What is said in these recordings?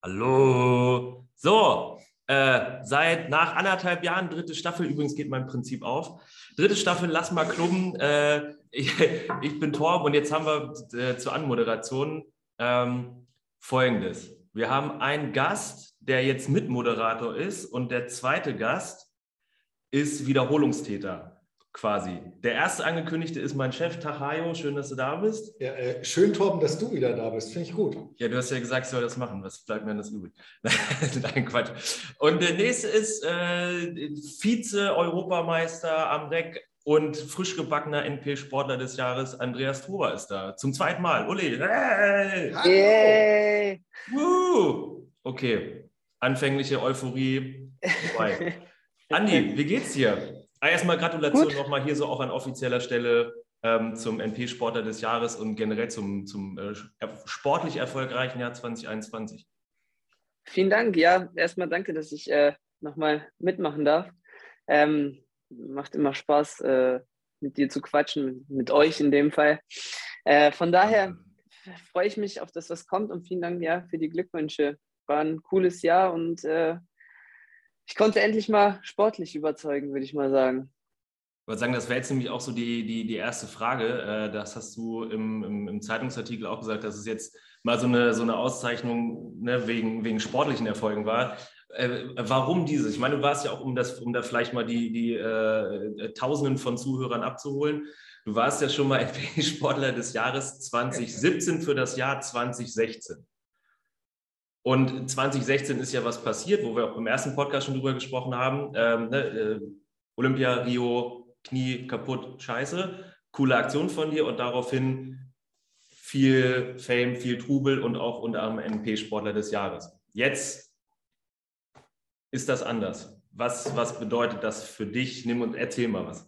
Hallo. So, äh, seit nach anderthalb Jahren, dritte Staffel, übrigens geht mein Prinzip auf. Dritte Staffel, lass mal klubben. Äh, ich, ich, bin Torb und jetzt haben wir äh, zur Anmoderation ähm, folgendes. Wir haben einen Gast, der jetzt Mitmoderator ist und der zweite Gast ist Wiederholungstäter quasi. Der erste angekündigte ist mein Chef, Tachayo. Schön, dass du da bist. Ja, äh, schön, Torben, dass du wieder da bist. Finde ich gut. Ja, du hast ja gesagt, ich soll das machen. Was bleibt mir denn das übrig? Nein, Quatsch. Und der nächste ist äh, Vize-Europameister am Reck und frisch gebackener NP-Sportler des Jahres, Andreas Tober ist da. Zum zweiten Mal. Uli. Hey! Hey. Woo! Okay. Anfängliche Euphorie. Andi, wie geht's dir? Ah, erstmal Gratulation nochmal hier so auch an offizieller Stelle ähm, zum NP-Sportler des Jahres und generell zum, zum äh, sportlich erfolgreichen Jahr 2021. Vielen Dank. Ja, erstmal danke, dass ich äh, nochmal mitmachen darf. Ähm, macht immer Spaß, äh, mit dir zu quatschen, mit, mit euch in dem Fall. Äh, von daher freue ich mich auf das, was kommt und vielen Dank ja, für die Glückwünsche. War ein cooles Jahr und äh, ich konnte endlich mal sportlich überzeugen, würde ich mal sagen. Ich würde sagen, das wäre jetzt nämlich auch so die, die, die erste Frage. Äh, das hast du im, im, im, Zeitungsartikel auch gesagt, dass es jetzt mal so eine, so eine Auszeichnung ne, wegen, wegen sportlichen Erfolgen war. Äh, warum dieses? Ich meine, du warst ja auch, um, das, um da vielleicht mal die, die äh, Tausenden von Zuhörern abzuholen. Du warst ja schon mal NBA-Sportler des Jahres 2017 für das Jahr 2016. Und 2016 ist ja was passiert, wo wir auch im ersten Podcast schon drüber gesprochen haben. Ähm, ne, äh, Olympia, Rio, Knie kaputt, scheiße. Coole Aktion von dir und daraufhin viel Fame, viel Trubel und auch unter anderem NP-Sportler des Jahres. Jetzt ist das anders. Was, was bedeutet das für dich? Nimm und erzähl mal was.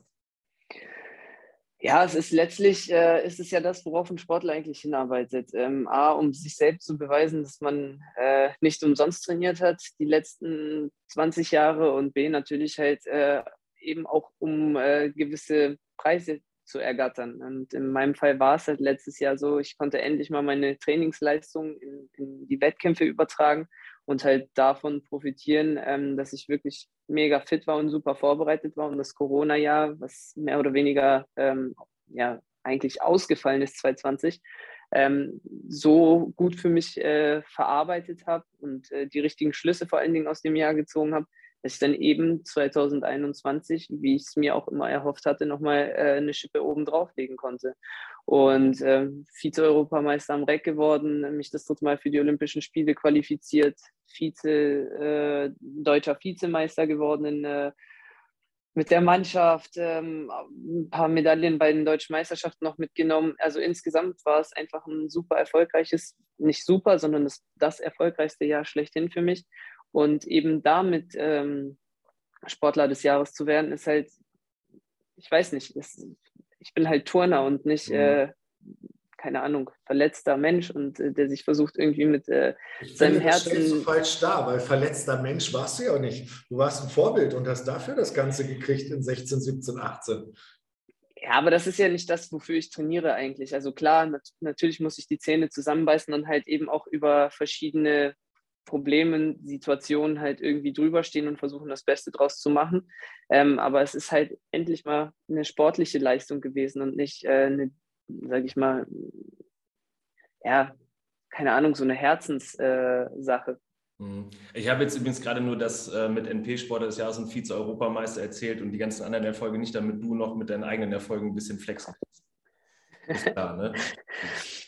Ja, es ist letztlich, äh, ist es ja das, worauf ein Sportler eigentlich hinarbeitet. Ähm, A, um sich selbst zu beweisen, dass man äh, nicht umsonst trainiert hat die letzten 20 Jahre und B, natürlich halt äh, eben auch um äh, gewisse Preise zu ergattern. Und in meinem Fall war es halt letztes Jahr so, ich konnte endlich mal meine Trainingsleistung in, in die Wettkämpfe übertragen und halt davon profitieren, ähm, dass ich wirklich mega fit war und super vorbereitet war und das Corona-Jahr, was mehr oder weniger ähm, ja eigentlich ausgefallen ist 2020, ähm, so gut für mich äh, verarbeitet habe und äh, die richtigen Schlüsse vor allen Dingen aus dem Jahr gezogen habe, dass ich dann eben 2021, wie ich es mir auch immer erhofft hatte, nochmal äh, eine Schippe oben drauflegen konnte. Und äh, Vize-Europameister am Reck geworden, mich das dritte Mal für die Olympischen Spiele qualifiziert, Vize, äh, deutscher Vizemeister geworden in, äh, mit der Mannschaft, ähm, ein paar Medaillen bei den deutschen Meisterschaften noch mitgenommen. Also insgesamt war es einfach ein super erfolgreiches, nicht super, sondern das, das erfolgreichste Jahr schlechthin für mich. Und eben damit ähm, Sportler des Jahres zu werden, ist halt, ich weiß nicht, ist, ich bin halt Turner und nicht, mhm. äh, keine Ahnung, verletzter Mensch und äh, der sich versucht irgendwie mit äh, seinem finde, Herzen. Das du falsch da, weil verletzter Mensch warst du ja auch nicht. Du warst ein Vorbild und hast dafür das Ganze gekriegt in 16, 17, 18. Ja, aber das ist ja nicht das, wofür ich trainiere eigentlich. Also klar, nat natürlich muss ich die Zähne zusammenbeißen und halt eben auch über verschiedene Problemen, Situationen halt irgendwie drüber stehen und versuchen, das Beste draus zu machen. Ähm, aber es ist halt endlich mal eine sportliche Leistung gewesen und nicht äh, eine, sage ich mal, ja, keine Ahnung, so eine Herzenssache. Äh, ich habe jetzt übrigens gerade nur das äh, mit NP-Sport des Jahres und Vize-Europameister erzählt und die ganzen anderen Erfolge nicht, damit du noch mit deinen eigenen Erfolgen ein bisschen flexen kannst. Klar, ne?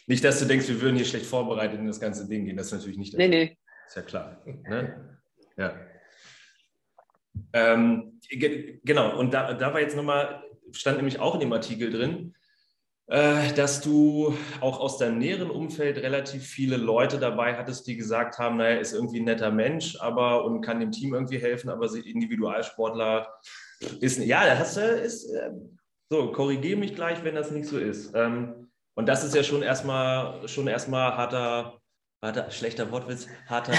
nicht, dass du denkst, wir würden hier schlecht vorbereitet in das ganze Ding gehen. Das ist natürlich nicht der Nee, nee. Ist ja klar. Ne? Ja. Ähm, ge genau, und da, da war jetzt nochmal, stand nämlich auch in dem Artikel drin, äh, dass du auch aus deinem näheren Umfeld relativ viele Leute dabei hattest, die gesagt haben, naja, ist irgendwie ein netter Mensch, aber und kann dem Team irgendwie helfen, aber Individualsportler ist, ja, das hast du, ist, äh, so, korrigiere mich gleich, wenn das nicht so ist. Ähm, und das ist ja schon erstmal, schon erstmal harter, Harter, schlechter Wortwitz, harter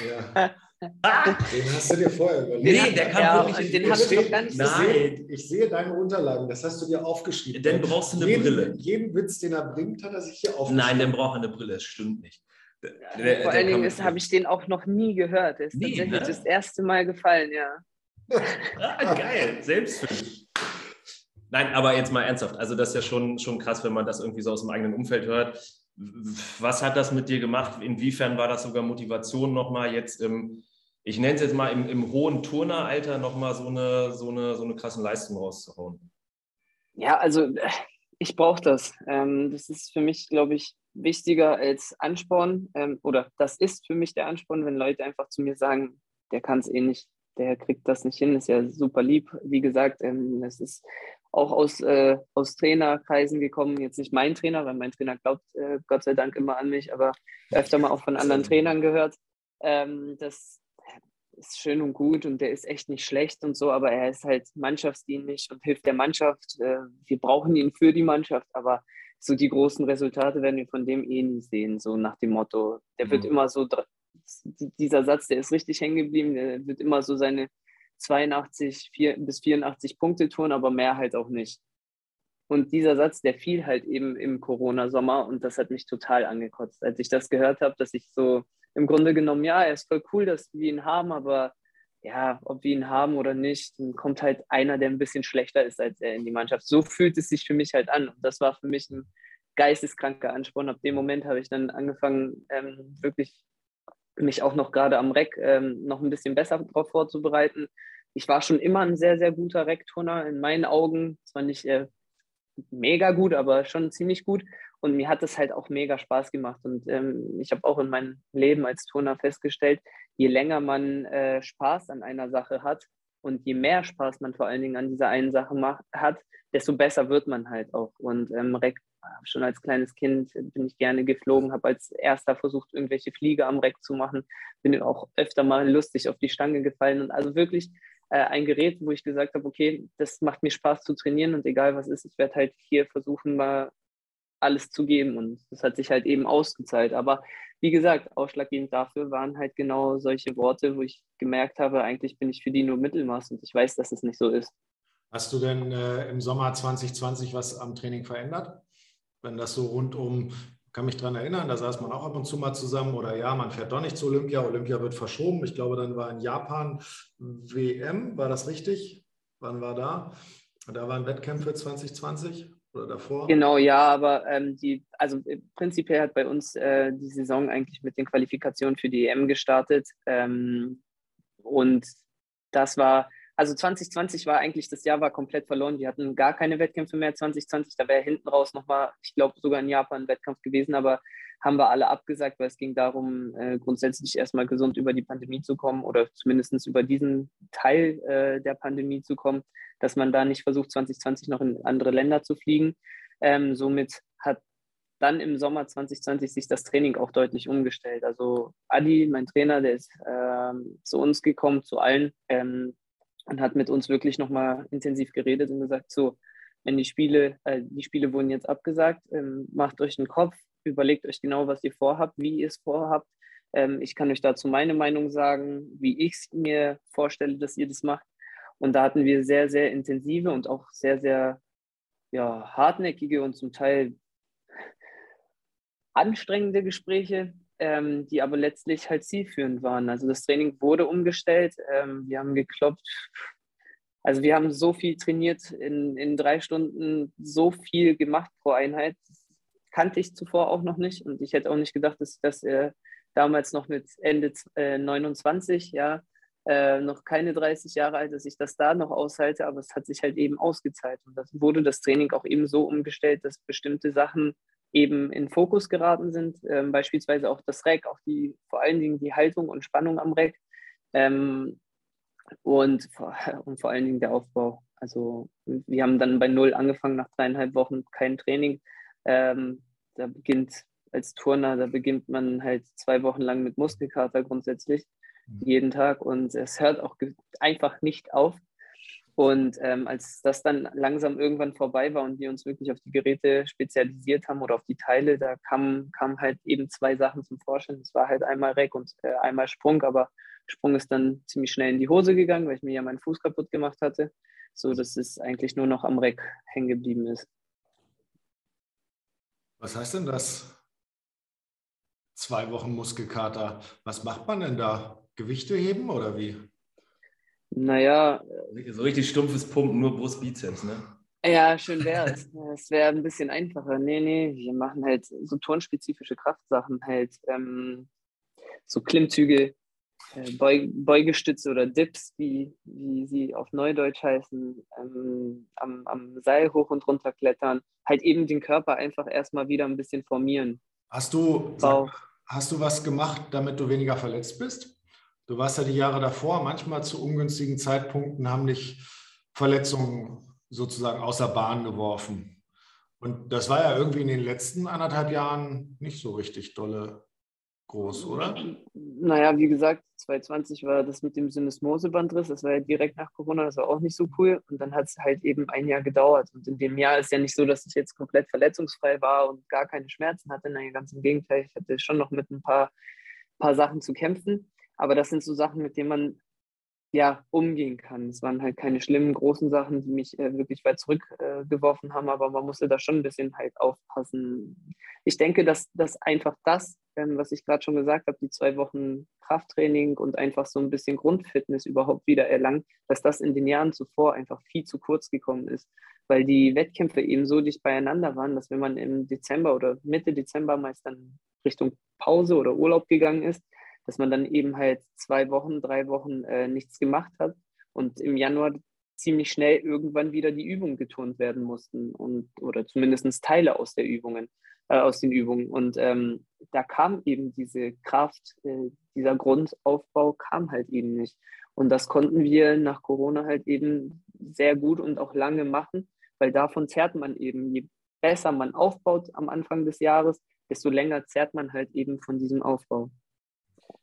ja. Ah! Den hast du dir vorher überlegt. Nee, der kam ja, wirklich. Den habe ich noch gar nicht Nein. Sehe, ich sehe deine Unterlagen, das hast du dir aufgeschrieben. Dann brauchst du eine jeden, Brille. Jeden Witz, den er bringt, hat er sich hier aufgeschrieben. Nein, dann braucht er eine Brille, das stimmt nicht. Der, Vor allen Dingen habe ich den auch noch nie gehört. Der ist nie, tatsächlich ne? das erste Mal gefallen, ja. ah, geil, selbstfüllig. Nein, aber jetzt mal ernsthaft. Also, das ist ja schon, schon krass, wenn man das irgendwie so aus dem eigenen Umfeld hört. Was hat das mit dir gemacht? Inwiefern war das sogar Motivation nochmal jetzt im, ich nenne es jetzt mal im, im hohen Turneralter nochmal so eine, so, eine, so eine krasse Leistung rauszuhauen? Ja, also ich brauche das. Ähm, das ist für mich, glaube ich, wichtiger als Ansporn. Ähm, oder das ist für mich der Ansporn, wenn Leute einfach zu mir sagen, der kann es eh nicht, der kriegt das nicht hin, ist ja super lieb. Wie gesagt, ähm, es ist auch aus, äh, aus Trainerkreisen gekommen. Jetzt nicht mein Trainer, weil mein Trainer glaubt äh, Gott sei Dank immer an mich, aber öfter mal auch von anderen Trainern gehört. Ähm, das ist schön und gut und der ist echt nicht schlecht und so, aber er ist halt mannschaftsdienlich und hilft der Mannschaft. Äh, wir brauchen ihn für die Mannschaft, aber so die großen Resultate werden wir von dem eh nie sehen, so nach dem Motto. Der wird mhm. immer so, dieser Satz, der ist richtig hängen geblieben, der wird immer so seine 82 4, bis 84 Punkte tun, aber mehr halt auch nicht. Und dieser Satz, der fiel halt eben im Corona-Sommer und das hat mich total angekotzt, als ich das gehört habe, dass ich so im Grunde genommen, ja, er ist voll cool, dass wir ihn haben, aber ja, ob wir ihn haben oder nicht, dann kommt halt einer, der ein bisschen schlechter ist als er in die Mannschaft. So fühlt es sich für mich halt an. Und das war für mich ein geisteskranker Ansporn. Ab dem Moment habe ich dann angefangen, ähm, wirklich mich auch noch gerade am Reck ähm, noch ein bisschen besser darauf vorzubereiten. Ich war schon immer ein sehr, sehr guter Reckturner in meinen Augen. Zwar nicht äh, mega gut, aber schon ziemlich gut. Und mir hat es halt auch mega Spaß gemacht. Und ähm, ich habe auch in meinem Leben als Turner festgestellt, je länger man äh, Spaß an einer Sache hat und je mehr Spaß man vor allen Dingen an dieser einen Sache macht, hat, desto besser wird man halt auch. Und ähm, Reck schon als kleines Kind bin ich gerne geflogen, habe als erster versucht, irgendwelche Flieger am Reck zu machen, bin auch öfter mal lustig auf die Stange gefallen und also wirklich äh, ein Gerät, wo ich gesagt habe, okay, das macht mir Spaß zu trainieren und egal was ist, ich werde halt hier versuchen, mal alles zu geben und das hat sich halt eben ausgezahlt. Aber wie gesagt, ausschlaggebend dafür waren halt genau solche Worte, wo ich gemerkt habe, eigentlich bin ich für die nur Mittelmaß und ich weiß, dass es nicht so ist. Hast du denn äh, im Sommer 2020 was am Training verändert? Wenn das so rund um, kann mich daran erinnern, da saß man auch ab und zu mal zusammen oder ja, man fährt doch nicht zu Olympia, Olympia wird verschoben. Ich glaube, dann war in Japan WM, war das richtig? Wann war da? Da waren Wettkämpfe 2020 oder davor? Genau, ja, aber ähm, die, also prinzipiell hat bei uns äh, die Saison eigentlich mit den Qualifikationen für die EM gestartet. Ähm, und das war also 2020 war eigentlich, das Jahr war komplett verloren. Die hatten gar keine Wettkämpfe mehr 2020. Da wäre hinten raus nochmal, ich glaube sogar in Japan ein Wettkampf gewesen, aber haben wir alle abgesagt, weil es ging darum, äh, grundsätzlich erstmal gesund über die Pandemie zu kommen oder zumindest über diesen Teil äh, der Pandemie zu kommen, dass man da nicht versucht, 2020 noch in andere Länder zu fliegen. Ähm, somit hat dann im Sommer 2020 sich das Training auch deutlich umgestellt. Also Adi, mein Trainer, der ist ähm, zu uns gekommen, zu allen, ähm, und hat mit uns wirklich nochmal intensiv geredet und gesagt, so, wenn die Spiele, äh, die Spiele wurden jetzt abgesagt, ähm, macht euch einen Kopf, überlegt euch genau, was ihr vorhabt, wie ihr es vorhabt. Ähm, ich kann euch dazu meine Meinung sagen, wie ich es mir vorstelle, dass ihr das macht. Und da hatten wir sehr, sehr intensive und auch sehr, sehr ja, hartnäckige und zum Teil anstrengende Gespräche, ähm, die aber letztlich halt zielführend waren. Also das Training wurde umgestellt, ähm, wir haben gekloppt. Also wir haben so viel trainiert, in, in drei Stunden so viel gemacht pro Einheit. Das kannte ich zuvor auch noch nicht und ich hätte auch nicht gedacht, dass ich das äh, damals noch mit Ende äh, 29, ja, äh, noch keine 30 Jahre alt, dass ich das da noch aushalte, aber es hat sich halt eben ausgezahlt. Und das wurde das Training auch eben so umgestellt, dass bestimmte Sachen eben in Fokus geraten sind, ähm, beispielsweise auch das Rack, auch die vor allen Dingen die Haltung und Spannung am Rack ähm, und, vor, und vor allen Dingen der Aufbau. Also wir haben dann bei Null angefangen, nach dreieinhalb Wochen kein Training. Ähm, da beginnt als Turner, da beginnt man halt zwei Wochen lang mit Muskelkater grundsätzlich, mhm. jeden Tag und es hört auch einfach nicht auf. Und ähm, als das dann langsam irgendwann vorbei war und wir uns wirklich auf die Geräte spezialisiert haben oder auf die Teile, da kamen kam halt eben zwei Sachen zum Vorschein. Es war halt einmal Reck und äh, einmal Sprung, aber Sprung ist dann ziemlich schnell in die Hose gegangen, weil ich mir ja meinen Fuß kaputt gemacht hatte, so dass es eigentlich nur noch am Reck hängen geblieben ist. Was heißt denn das? zwei Wochen Muskelkater. Was macht man denn da? Gewichte heben oder wie? Naja. So richtig stumpfes Pumpen, nur Brust-Bizeps, ne? Ja, schön wäre es. Es wäre ein bisschen einfacher. Nee, nee, wir machen halt so turnspezifische Kraftsachen, halt ähm, so Klimmzüge, äh, Beug Beugestütze oder Dips, wie, wie sie auf Neudeutsch heißen, ähm, am, am Seil hoch und runter klettern, halt eben den Körper einfach erstmal wieder ein bisschen formieren. Hast du, sag, hast du was gemacht, damit du weniger verletzt bist? Du warst ja die Jahre davor, manchmal zu ungünstigen Zeitpunkten haben dich Verletzungen sozusagen außer Bahn geworfen. Und das war ja irgendwie in den letzten anderthalb Jahren nicht so richtig dolle groß, oder? Naja, wie gesagt, 2020 war das mit dem Syndesmosebandriss, das war ja direkt nach Corona, das war auch nicht so cool. Und dann hat es halt eben ein Jahr gedauert. Und in dem Jahr ist ja nicht so, dass ich jetzt komplett verletzungsfrei war und gar keine Schmerzen hatte. Nein, ganz im Gegenteil, ich hatte schon noch mit ein paar, paar Sachen zu kämpfen. Aber das sind so Sachen, mit denen man ja umgehen kann. Es waren halt keine schlimmen großen Sachen, die mich äh, wirklich weit zurückgeworfen äh, haben, aber man musste da schon ein bisschen halt aufpassen. Ich denke, dass, dass einfach das, ähm, was ich gerade schon gesagt habe, die zwei Wochen Krafttraining und einfach so ein bisschen Grundfitness überhaupt wieder erlangt, dass das in den Jahren zuvor einfach viel zu kurz gekommen ist, weil die Wettkämpfe eben so dicht beieinander waren, dass wenn man im Dezember oder Mitte Dezember meist dann Richtung Pause oder Urlaub gegangen ist, dass man dann eben halt zwei Wochen, drei Wochen äh, nichts gemacht hat und im Januar ziemlich schnell irgendwann wieder die Übungen geturnt werden mussten und oder zumindest Teile aus der Übungen, äh, aus den Übungen. Und ähm, da kam eben diese Kraft, äh, dieser Grundaufbau kam halt eben nicht. Und das konnten wir nach Corona halt eben sehr gut und auch lange machen, weil davon zerrt man eben. Je besser man aufbaut am Anfang des Jahres, desto länger zerrt man halt eben von diesem Aufbau.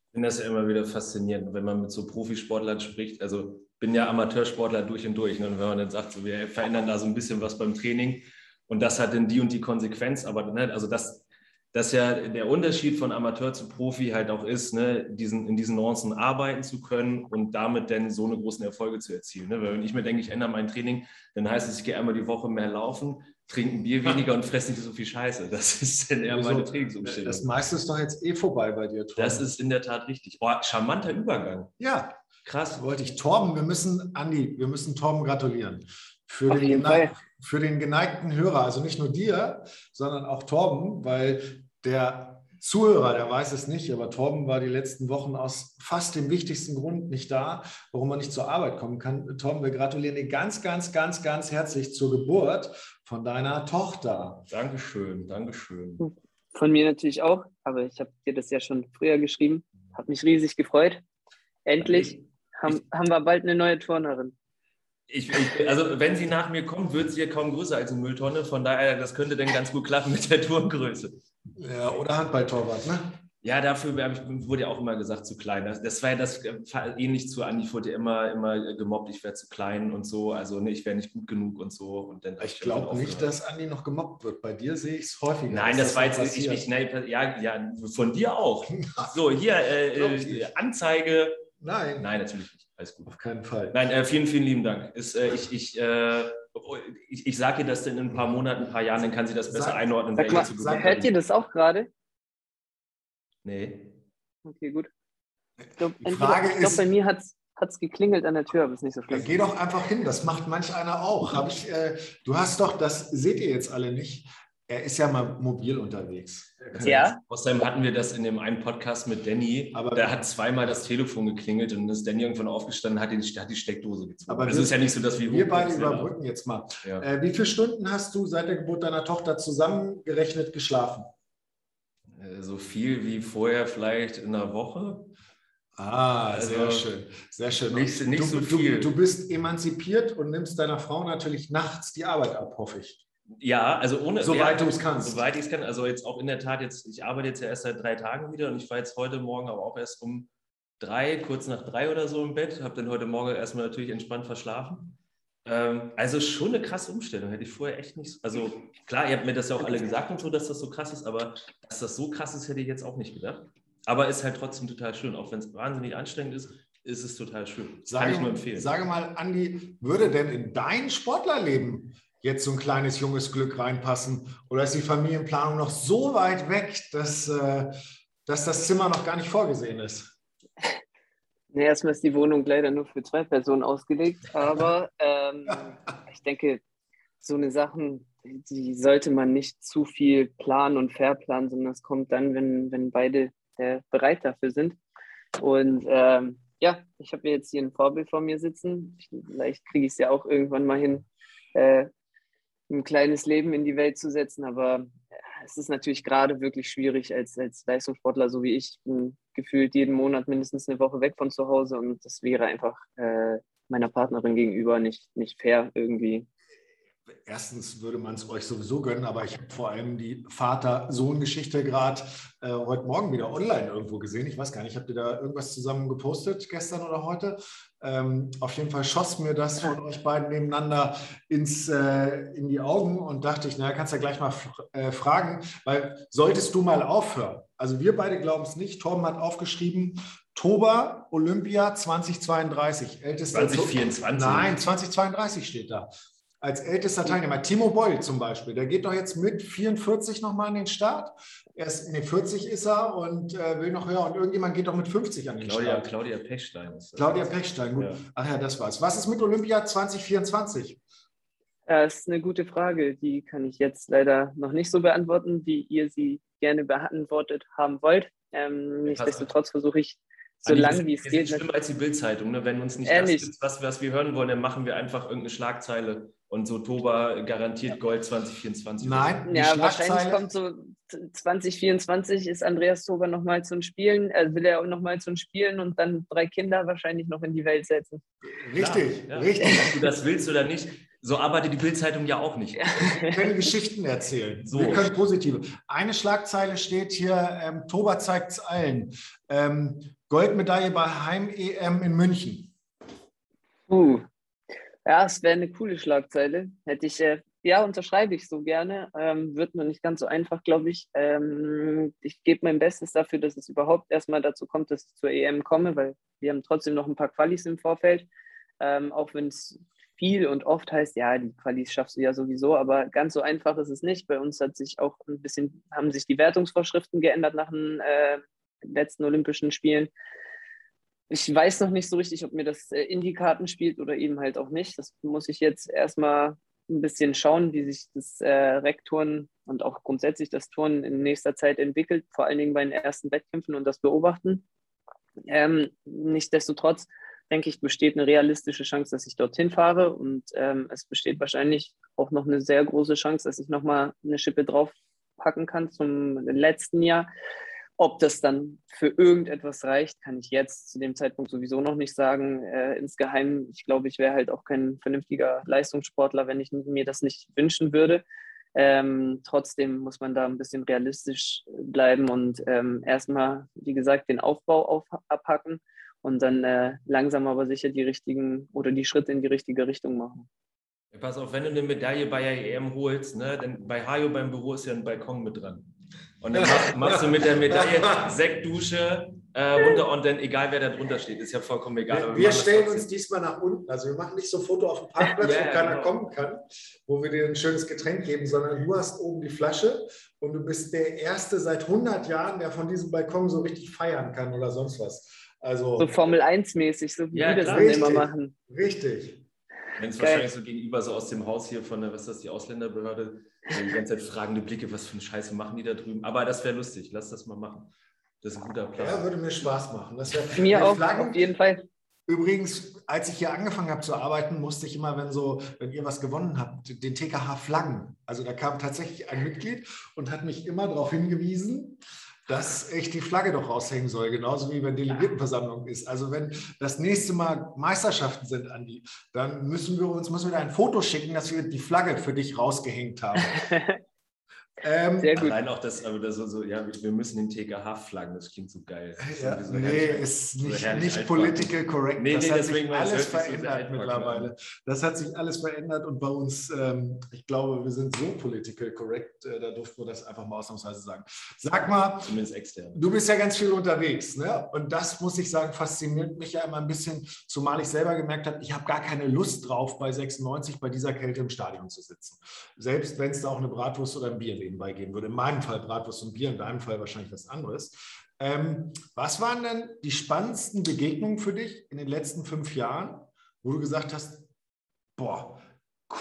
Ich finde das ja immer wieder faszinierend, wenn man mit so Profisportlern spricht. Also bin ja Amateursportler durch und durch. Ne? Und wenn man dann sagt, so, wir verändern da so ein bisschen was beim Training und das hat dann die und die Konsequenz. Aber ne, also das, dass ja der Unterschied von Amateur zu Profi halt auch ist, ne, diesen, in diesen Nuancen arbeiten zu können und damit dann so eine großen Erfolge zu erzielen. Ne? Weil wenn ich mir denke, ich ändere mein Training, dann heißt es, ich gehe einmal die Woche mehr laufen, trinke ein Bier weniger und fresse nicht so viel Scheiße. Das ist dann eher meine Trainingsumstellung. Das meiste ist doch jetzt eh vorbei bei dir, Torben. Das ist in der Tat richtig. Oh, charmanter Übergang. Ja. Krass. Wollte ich. Torben, wir müssen, Andi, wir müssen Torben gratulieren. Für den, für den geneigten Hörer, also nicht nur dir, sondern auch Torben, weil der Zuhörer, der weiß es nicht, aber Torben war die letzten Wochen aus fast dem wichtigsten Grund nicht da, warum er nicht zur Arbeit kommen kann. Torben, wir gratulieren dir ganz, ganz, ganz, ganz herzlich zur Geburt von deiner Tochter. Dankeschön, Dankeschön. Von mir natürlich auch, aber ich habe dir das ja schon früher geschrieben. Hat mich riesig gefreut. Endlich haben, haben wir bald eine neue Turnerin. Ich, ich, also wenn sie nach mir kommt, wird sie ja kaum größer als eine Mülltonne. Von daher, das könnte dann ganz gut klappen mit der Turngröße. Ja, oder Handballtorwart, ne? Ja, dafür ich, wurde ja auch immer gesagt, zu klein. Das, das war ja das äh, ähnlich zu Andi, ich wurde ja immer, immer gemobbt, ich wäre zu klein und so. Also ne, ich wäre nicht gut genug und so. Und dann ich glaube nicht, dass Andi noch gemobbt wird. Bei dir sehe ich es häufiger. Nein, das, das war jetzt ich, ich, nein, ja, ja, von dir auch. so, hier, äh, äh Anzeige. Nein. Nein, natürlich nicht. Alles gut. Auf keinen Fall. Nein, äh, vielen, vielen lieben Dank. Ist, äh, ich ich, äh, ich, ich sage ihr das denn in ein paar Monaten, ein paar Jahren, dann kann sie das besser sag, einordnen. Sag mal, sag, hört ihr das auch gerade? Nee. Okay, gut. Ich glaube, glaub, bei mir hat es geklingelt an der Tür, aber ist nicht so schlimm. Geh doch einfach hin, das macht manch einer auch. Hab ich, äh, du hast doch, das seht ihr jetzt alle nicht, er ist ja mal mobil unterwegs. Ja. Außerdem hatten wir das in dem einen Podcast mit Danny, aber da hat zweimal das Telefon geklingelt und ist Danny irgendwann aufgestanden, hat, den, hat die Steckdose gezogen. Aber also es ist ja nicht so, dass wir. Wir beide überbrücken jetzt mal. Ja. Äh, wie viele Stunden hast du seit der Geburt deiner Tochter zusammengerechnet geschlafen? Äh, so viel wie vorher vielleicht in einer Woche. Ah, also sehr schön. Sehr schön. Nicht, nicht du, so viel. Du, du bist emanzipiert und nimmst deiner Frau natürlich nachts die Arbeit ab, hoffe ich. Ja, also ohne. Soweit ja, du es kannst. Soweit ich es kann. Also jetzt auch in der Tat, jetzt, ich arbeite jetzt ja erst seit drei Tagen wieder und ich war jetzt heute Morgen aber auch erst um drei, kurz nach drei oder so im Bett. Habe dann heute Morgen erstmal natürlich entspannt verschlafen. Ähm, also schon eine krasse Umstellung. Hätte ich vorher echt nicht. Also klar, ihr habt mir das ja auch alle gesagt und so, dass das so krass ist, aber dass das so krass ist, hätte ich jetzt auch nicht gedacht. Aber ist halt trotzdem total schön. Auch wenn es wahnsinnig anstrengend ist, ist es total schön. Sage, Kann ich nur empfehlen. Sage mal, Andi, würde denn in dein Sportlerleben jetzt so ein kleines junges Glück reinpassen? Oder ist die Familienplanung noch so weit weg, dass, äh, dass das Zimmer noch gar nicht vorgesehen ist. Nee, erstmal ist die Wohnung leider nur für zwei Personen ausgelegt, aber ähm, ich denke, so eine Sachen, die sollte man nicht zu viel planen und verplanen, sondern es kommt dann, wenn, wenn beide äh, bereit dafür sind. Und ähm, ja, ich habe jetzt hier ein Vorbild vor mir sitzen. Vielleicht kriege ich es ja auch irgendwann mal hin, äh, ein kleines Leben in die Welt zu setzen. Aber es ist natürlich gerade wirklich schwierig als, als Leistungssportler, so wie ich. Bin gefühlt jeden Monat mindestens eine Woche weg von zu Hause und das wäre einfach äh, meiner Partnerin gegenüber nicht, nicht fair irgendwie erstens würde man es euch sowieso gönnen, aber ich habe vor allem die Vater-Sohn-Geschichte gerade äh, heute Morgen wieder online irgendwo gesehen. Ich weiß gar nicht, habt ihr da irgendwas zusammen gepostet gestern oder heute? Ähm, auf jeden Fall schoss mir das von euch beiden nebeneinander ins, äh, in die Augen und dachte ich, naja, kannst ja gleich mal äh, fragen, weil solltest du mal aufhören? Also wir beide glauben es nicht. Torben hat aufgeschrieben, Toba Olympia 2032. Ältester 2024. Nein, 2032 steht da als ältester Teilnehmer. Timo Boll zum Beispiel, der geht doch jetzt mit 44 nochmal an den Start. Erst in den 40 ist er und äh, will noch höher. Und irgendjemand geht doch mit 50 an den Claudia, Start. Claudia Pechstein. Ist das Claudia Pechstein, gut. Ja. Ach ja, das war's. Was ist mit Olympia 2024? Das ist eine gute Frage. Die kann ich jetzt leider noch nicht so beantworten, wie ihr sie gerne beantwortet haben wollt. Ähm, nichtsdestotrotz versuche ich so lange wie es geht. Schlimmer als die Bildzeitung. Ne? Wenn uns nicht Ehrlich. das ist, was, was wir hören wollen, dann machen wir einfach irgendeine Schlagzeile und so Toba garantiert Gold 2024. Nein, ja, wahrscheinlich kommt so 2024 ist Andreas Toba nochmal zu den Spielen, äh, will er nochmal zu den Spielen und dann drei Kinder wahrscheinlich noch in die Welt setzen. Richtig, ja, ja. richtig. Ob du das willst oder nicht, so arbeitet die Bildzeitung ja auch nicht. Wir können Geschichten erzählen. So. Wir können positive. Eine Schlagzeile steht hier: ähm, Toba zeigt es allen. Ähm, Goldmedaille bei Heim-EM in München. Uh, ja, es wäre eine coole Schlagzeile. Hätte ich, äh, ja, unterschreibe ich so gerne. Ähm, wird nur nicht ganz so einfach, glaube ich. Ähm, ich gebe mein Bestes dafür, dass es überhaupt erstmal dazu kommt, dass ich zur EM komme, weil wir haben trotzdem noch ein paar Qualis im Vorfeld. Ähm, auch wenn es viel und oft heißt, ja, die Qualis schaffst du ja sowieso, aber ganz so einfach ist es nicht. Bei uns hat sich auch ein bisschen, haben sich die Wertungsvorschriften geändert nach den äh, letzten Olympischen Spielen ich weiß noch nicht so richtig, ob mir das äh, in die Karten spielt oder eben halt auch nicht. Das muss ich jetzt erstmal ein bisschen schauen, wie sich das äh, Rektoren und auch grundsätzlich das Turnen in nächster Zeit entwickelt, vor allen Dingen bei den ersten Wettkämpfen und das beobachten. Ähm, Nichtsdestotrotz denke ich, besteht eine realistische Chance, dass ich dorthin fahre und ähm, es besteht wahrscheinlich auch noch eine sehr große Chance, dass ich nochmal eine Schippe draufpacken kann zum letzten Jahr. Ob das dann für irgendetwas reicht, kann ich jetzt zu dem Zeitpunkt sowieso noch nicht sagen. Äh, insgeheim, ich glaube, ich wäre halt auch kein vernünftiger Leistungssportler, wenn ich mir das nicht wünschen würde. Ähm, trotzdem muss man da ein bisschen realistisch bleiben und ähm, erstmal, wie gesagt, den Aufbau auf, abhacken und dann äh, langsam aber sicher die richtigen oder die Schritte in die richtige Richtung machen. pass auf, wenn du eine Medaille bei der EM holst, ne, denn bei Hajo beim Büro ist ja ein Balkon mit dran. Und dann machst, machst du mit der Medaille Sektdusche äh, runter und dann, egal wer da drunter steht, ist ja vollkommen egal. Wir, wir stellen uns diesmal nach unten. Also wir machen nicht so ein Foto auf dem Parkplatz, ja, wo keiner genau. kommen kann, wo wir dir ein schönes Getränk geben, sondern du hast oben die Flasche und du bist der Erste seit 100 Jahren, der von diesem Balkon so richtig feiern kann oder sonst was. Also, so Formel 1-mäßig, so wie ja, wir das dann immer machen. Richtig. Wenn es wahrscheinlich so gegenüber so aus dem Haus hier von der, was ist das, die Ausländerbehörde, die ganze Zeit fragende Blicke, was für eine Scheiße machen die da drüben. Aber das wäre lustig, lass das mal machen. Das ist ein guter Plan. Ja, würde mir Spaß machen. Das wär, mir auch, Flaggen, auf jeden Fall. Übrigens, als ich hier angefangen habe zu arbeiten, musste ich immer, wenn so, wenn ihr was gewonnen habt, den TKH flaggen. Also da kam tatsächlich ein Mitglied und hat mich immer darauf hingewiesen, dass ich die Flagge doch raushängen soll, genauso wie wenn Delegiertenversammlung ist. Also wenn das nächste Mal Meisterschaften sind, Andi, dann müssen wir uns müssen wir ein Foto schicken, dass wir die Flagge für dich rausgehängt haben. Ähm, Sehr gut. Allein auch das, aber das so, ja, wir müssen den TKH flaggen, das klingt so geil. Ja, so nee, ist nicht, so nicht political correct. Nee, das nee, hat sich alles verändert so mittlerweile. Das hat sich alles verändert und bei uns, ähm, ich glaube, wir sind so political correct, äh, da durften wir das einfach mal ausnahmsweise sagen. Sag mal, Zumindest extern. du bist ja ganz viel unterwegs, ne? Und das muss ich sagen, fasziniert mich ja immer ein bisschen, zumal ich selber gemerkt habe, ich habe gar keine Lust drauf, bei 96 bei dieser Kälte im Stadion zu sitzen. Selbst wenn es da auch eine Bratwurst oder ein Bier nebenbei geben würde. In meinem Fall Bratwurst und Bier, in deinem Fall wahrscheinlich was anderes. Ähm, was waren denn die spannendsten Begegnungen für dich in den letzten fünf Jahren, wo du gesagt hast, boah,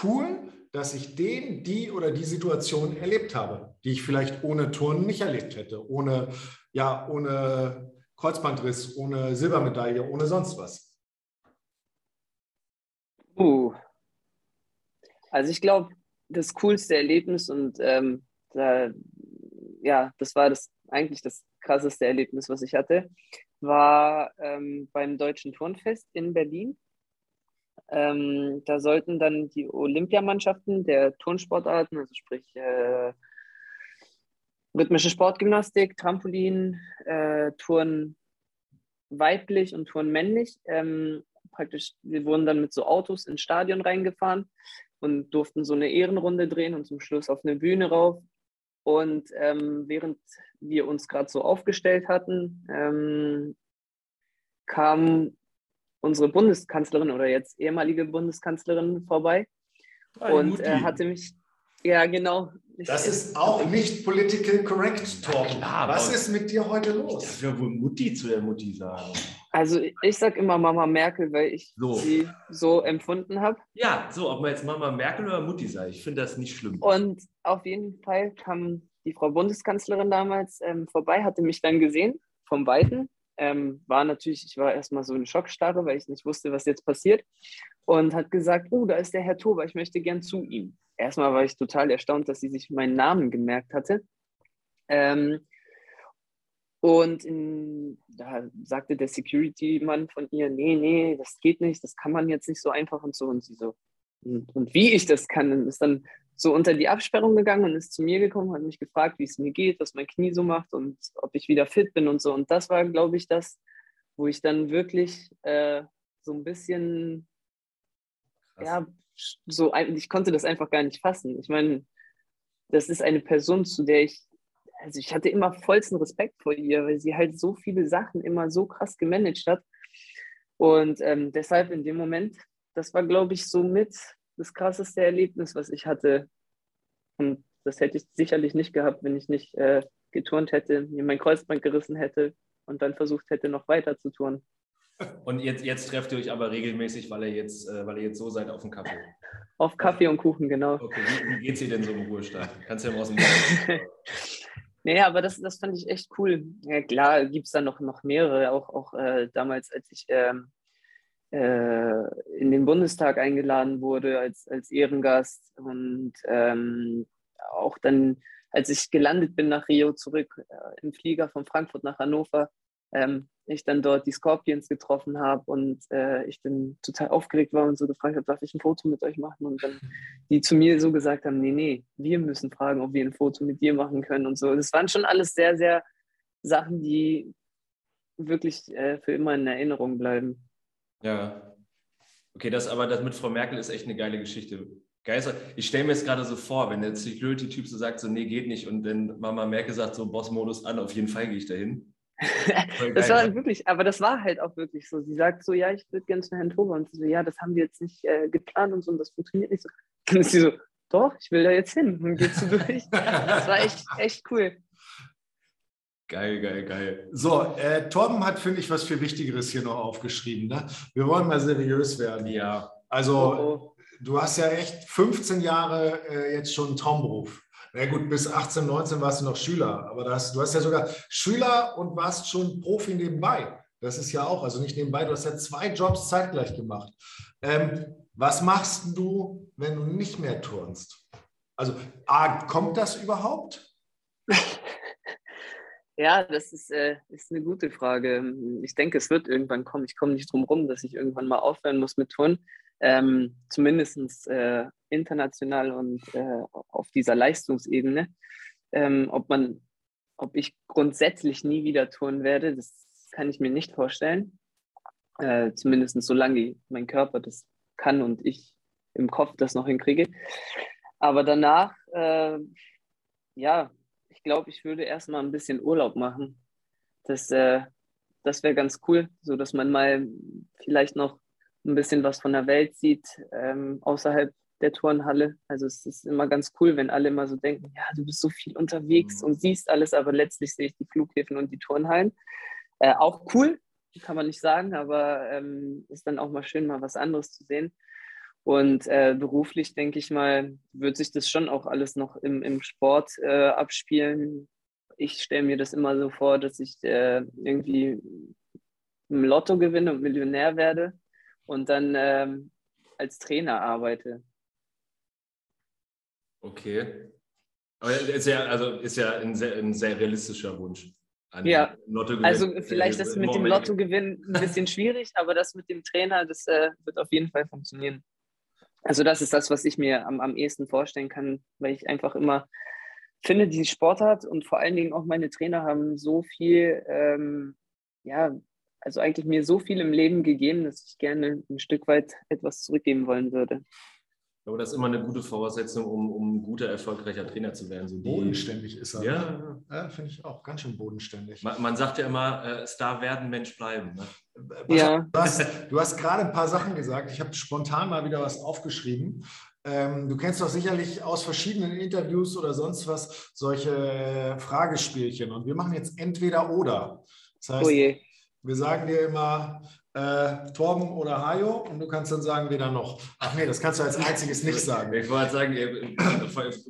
cool, dass ich den, die oder die Situation erlebt habe, die ich vielleicht ohne Turnen nicht erlebt hätte, ohne, ja, ohne Kreuzbandriss, ohne Silbermedaille, ohne sonst was? Uh. Also ich glaube, das coolste Erlebnis und ähm, da, ja, das war das eigentlich das krasseste Erlebnis, was ich hatte, war ähm, beim Deutschen Turnfest in Berlin. Ähm, da sollten dann die Olympiamannschaften der Turnsportarten, also sprich äh, rhythmische Sportgymnastik, Trampolin, äh, Turn weiblich und Turn männlich, ähm, praktisch, wir wurden dann mit so Autos ins Stadion reingefahren und durften so eine Ehrenrunde drehen und zum Schluss auf eine Bühne rauf. Und ähm, während wir uns gerade so aufgestellt hatten, ähm, kam unsere Bundeskanzlerin oder jetzt ehemalige Bundeskanzlerin vorbei Hi, und äh, hatte mich, ja genau. Das ist auch nicht political correct, Torben. klar, Was ist mit dir heute Ich los? darf ja wohl Mutti zu der Mutti sagen. Also ich sag immer Mama Merkel, weil ich So. sie so empfunden habe. Ja, so, ob man jetzt Mama Merkel oder Mutti sagt, ich finde das nicht schlimm. Und auf jeden Fall kam die Frau Bundeskanzlerin damals ähm, vorbei, hatte mich dann gesehen vom Weiten. Ähm, war natürlich, ich war erstmal so in Schockstarre, weil ich nicht wusste, was jetzt passiert. Und hat gesagt, oh, da ist der Herr Tober, ich möchte gern zu ihm. Erstmal war ich total erstaunt, dass sie sich meinen Namen gemerkt hatte. Ähm, und in, da sagte der Security-Mann von ihr, nee, nee, das geht nicht, das kann man jetzt nicht so einfach und so. Und sie so, und, und wie ich das kann, und ist dann so unter die Absperrung gegangen und ist zu mir gekommen, hat mich gefragt, wie es mir geht, was mein Knie so macht und ob ich wieder fit bin und so. Und das war, glaube ich, das, wo ich dann wirklich äh, so ein bisschen, Krass. ja, so, ich konnte das einfach gar nicht fassen. Ich meine, das ist eine Person, zu der ich, also ich hatte immer vollsten Respekt vor ihr, weil sie halt so viele Sachen immer so krass gemanagt hat. Und ähm, deshalb in dem Moment, das war, glaube ich, so mit das krasseste Erlebnis, was ich hatte. Und das hätte ich sicherlich nicht gehabt, wenn ich nicht äh, geturnt hätte, mir mein Kreuzband gerissen hätte und dann versucht hätte, noch weiter zu turnen. Und jetzt, jetzt trefft ihr euch aber regelmäßig, weil ihr jetzt, äh, weil ihr jetzt so seid auf dem Kaffee. Auf Kaffee und Kuchen, genau. Okay, wie, wie geht's dir denn so im Ruhestand? Kannst du ja mal aus dem Naja, aber das, das fand ich echt cool. Ja, klar, gibt es da noch, noch mehrere, auch, auch äh, damals, als ich ähm, äh, in den Bundestag eingeladen wurde als, als Ehrengast und ähm, auch dann, als ich gelandet bin nach Rio zurück äh, im Flieger von Frankfurt nach Hannover, ähm, ich dann dort die Scorpions getroffen habe und äh, ich dann total aufgeregt war und so gefragt habe, darf ich ein Foto mit euch machen? Und dann die zu mir so gesagt haben, nee, nee, wir müssen fragen, ob wir ein Foto mit dir machen können und so. Das waren schon alles sehr, sehr Sachen, die wirklich äh, für immer in Erinnerung bleiben. Ja. Okay, das aber das mit Frau Merkel ist echt eine geile Geschichte. Geister. Ich stelle mir jetzt gerade so vor, wenn der Security-Typ so sagt, so, nee, geht nicht. Und wenn Mama Merkel sagt, so, Boss-Modus an, auf jeden Fall gehe ich dahin. Das war wirklich, aber das war halt auch wirklich so. Sie sagt so, ja, ich würde gerne zu Herrn Tober. Und sie so, ja, das haben wir jetzt nicht äh, geplant und so, und das funktioniert nicht so. Dann ist sie so, doch, ich will da jetzt hin. Und geht so durch. Das war echt, echt cool. Geil, geil, geil. So, äh, Torben hat, finde ich, was viel Wichtigeres hier noch aufgeschrieben. Ne? Wir wollen mal seriös werden. Ja, Also, Oh, du hast ja echt 15 Jahre äh, jetzt schon einen Traumberuf. Na gut, bis 18, 19 warst du noch Schüler, aber du hast, du hast ja sogar Schüler und warst schon Profi nebenbei. Das ist ja auch, also nicht nebenbei, du hast ja zwei Jobs zeitgleich gemacht. Ähm, was machst du, wenn du nicht mehr turnst? Also, A, kommt das überhaupt? Ja, das ist, äh, ist eine gute Frage. Ich denke, es wird irgendwann kommen. Ich komme nicht drum rum, dass ich irgendwann mal aufhören muss mit Turnen. Ähm, Zumindest äh, international und äh, auf dieser Leistungsebene. Ähm, ob man, ob ich grundsätzlich nie wieder turnen werde, das kann ich mir nicht vorstellen. Äh, Zumindest solange mein Körper das kann und ich im Kopf das noch hinkriege. Aber danach, äh, ja, ich glaube, ich würde erstmal ein bisschen Urlaub machen. Das, äh, das wäre ganz cool, so dass man mal vielleicht noch ein bisschen was von der Welt sieht, ähm, außerhalb der Turnhalle. Also es ist immer ganz cool, wenn alle immer so denken, ja, du bist so viel unterwegs mhm. und siehst alles, aber letztlich sehe ich die Flughäfen und die Turnhallen. Äh, auch cool, kann man nicht sagen, aber ähm, ist dann auch mal schön, mal was anderes zu sehen. Und äh, beruflich, denke ich mal, wird sich das schon auch alles noch im, im Sport äh, abspielen. Ich stelle mir das immer so vor, dass ich äh, irgendwie im Lotto gewinne und Millionär werde und dann ähm, als Trainer arbeite. Okay. Aber ist ja, also ist ja ein sehr, ein sehr realistischer Wunsch. Ja, also vielleicht das mit dem Lottogewinn ein bisschen schwierig, aber das mit dem Trainer, das äh, wird auf jeden Fall funktionieren. Also das ist das, was ich mir am, am ehesten vorstellen kann, weil ich einfach immer finde, die Sportart und vor allen Dingen auch meine Trainer haben so viel, ähm, ja, also eigentlich mir so viel im Leben gegeben, dass ich gerne ein Stück weit etwas zurückgeben wollen würde. Aber das ist immer eine gute Voraussetzung, um, um ein guter, erfolgreicher Trainer zu werden. So die, bodenständig ist er. Ja, ja finde ich auch ganz schön bodenständig. Man, man sagt ja immer, äh, Star werden, Mensch bleiben. Ne? Ja. Du hast, hast gerade ein paar Sachen gesagt. Ich habe spontan mal wieder was aufgeschrieben. Ähm, du kennst doch sicherlich aus verschiedenen Interviews oder sonst was solche äh, Fragespielchen. Und wir machen jetzt entweder oder. Das heißt, oh wir sagen dir immer, äh, Torben oder Hajo und du kannst dann sagen, weder noch. Ach nee, das kannst du als einziges nicht sagen. Ich wollte sagen,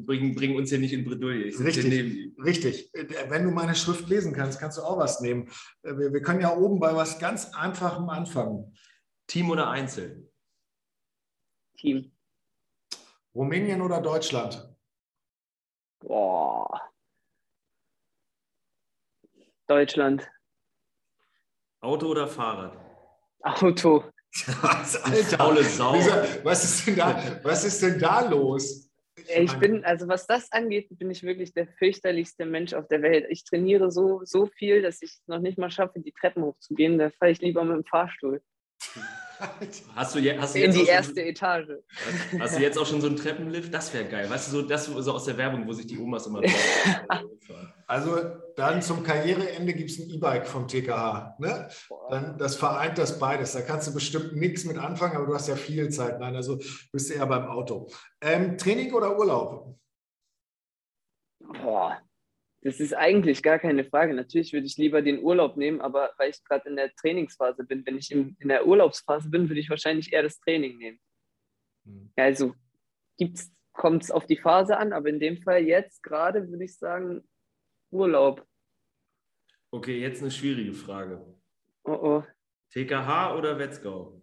bring, bring uns hier nicht in Bredouille. Richtig, richtig. Wenn du meine Schrift lesen kannst, kannst du auch was nehmen. Äh, wir, wir können ja oben bei was ganz Einfachem anfangen. Team oder Einzel? Team. Rumänien oder Deutschland? Boah. Deutschland. Auto oder Fahrrad? Auto. Alter, Sau. Was ist, denn da, was ist denn da los? Ich bin, also was das angeht, bin ich wirklich der fürchterlichste Mensch auf der Welt. Ich trainiere so, so viel, dass ich es noch nicht mal schaffe, die Treppen hochzugehen. Da fahre ich lieber mit dem Fahrstuhl. Hast du, hast du in die erste so, Etage. Hast du jetzt auch schon so einen Treppenlift? Das wäre geil. Weißt du, so, das so aus der Werbung, wo sich die Omas immer Also dann zum Karriereende gibt es ein E-Bike vom TKH. Ne? Dann, das vereint das beides. Da kannst du bestimmt nichts mit anfangen, aber du hast ja viel Zeit. Nein, also bist du eher beim Auto. Ähm, Training oder Urlaub? Boah, das ist eigentlich gar keine Frage. Natürlich würde ich lieber den Urlaub nehmen, aber weil ich gerade in der Trainingsphase bin, wenn ich in, in der Urlaubsphase bin, würde ich wahrscheinlich eher das Training nehmen. Mhm. Also kommt es auf die Phase an, aber in dem Fall jetzt gerade würde ich sagen Urlaub. Okay, jetzt eine schwierige Frage. Oh oh. TKH oder Wetzgau?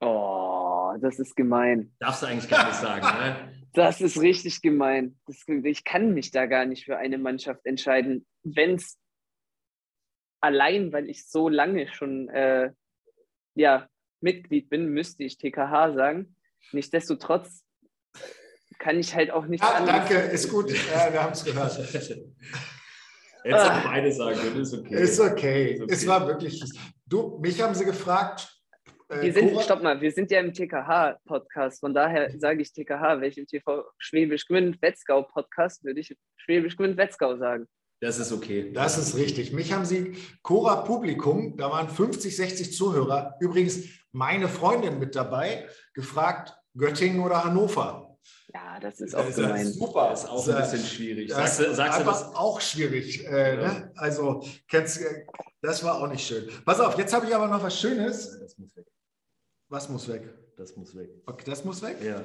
Oh, das ist gemein. Darfst du eigentlich gar nicht sagen, ne? Das ist richtig gemein. Das, ich kann mich da gar nicht für eine Mannschaft entscheiden. Wenn es allein, weil ich so lange schon äh, ja, Mitglied bin, müsste ich TKH sagen. Nichtsdestotrotz kann ich halt auch nicht. Ja, danke, ist gut. Ja, wir haben es gehört. Jetzt auch beide sagen können, ist okay. Ist okay. Ist okay. Es war wirklich. Du, mich haben sie gefragt, äh, wir sind, stopp mal, wir sind ja im TKH-Podcast, von daher sage ich TKH, welchem TV Schwäbisch Gmünd Wetzgau Podcast würde ich Schwäbisch Gmünd Wetzgau sagen. Das ist okay. Das ist richtig. Mich haben Sie, Cora Publikum, da waren 50, 60 Zuhörer, übrigens meine Freundin mit dabei, gefragt, Göttingen oder Hannover. Ja, das ist auch das gemein. Ist super. Das ist auch ein bisschen schwierig. Das sagst du, sagst einfach du das? auch schwierig. Äh, ja. ne? Also, kennst, das war auch nicht schön. Pass auf, jetzt habe ich aber noch was Schönes. Das muss weg. Was muss weg? Das muss weg. Okay, das muss weg? Ja.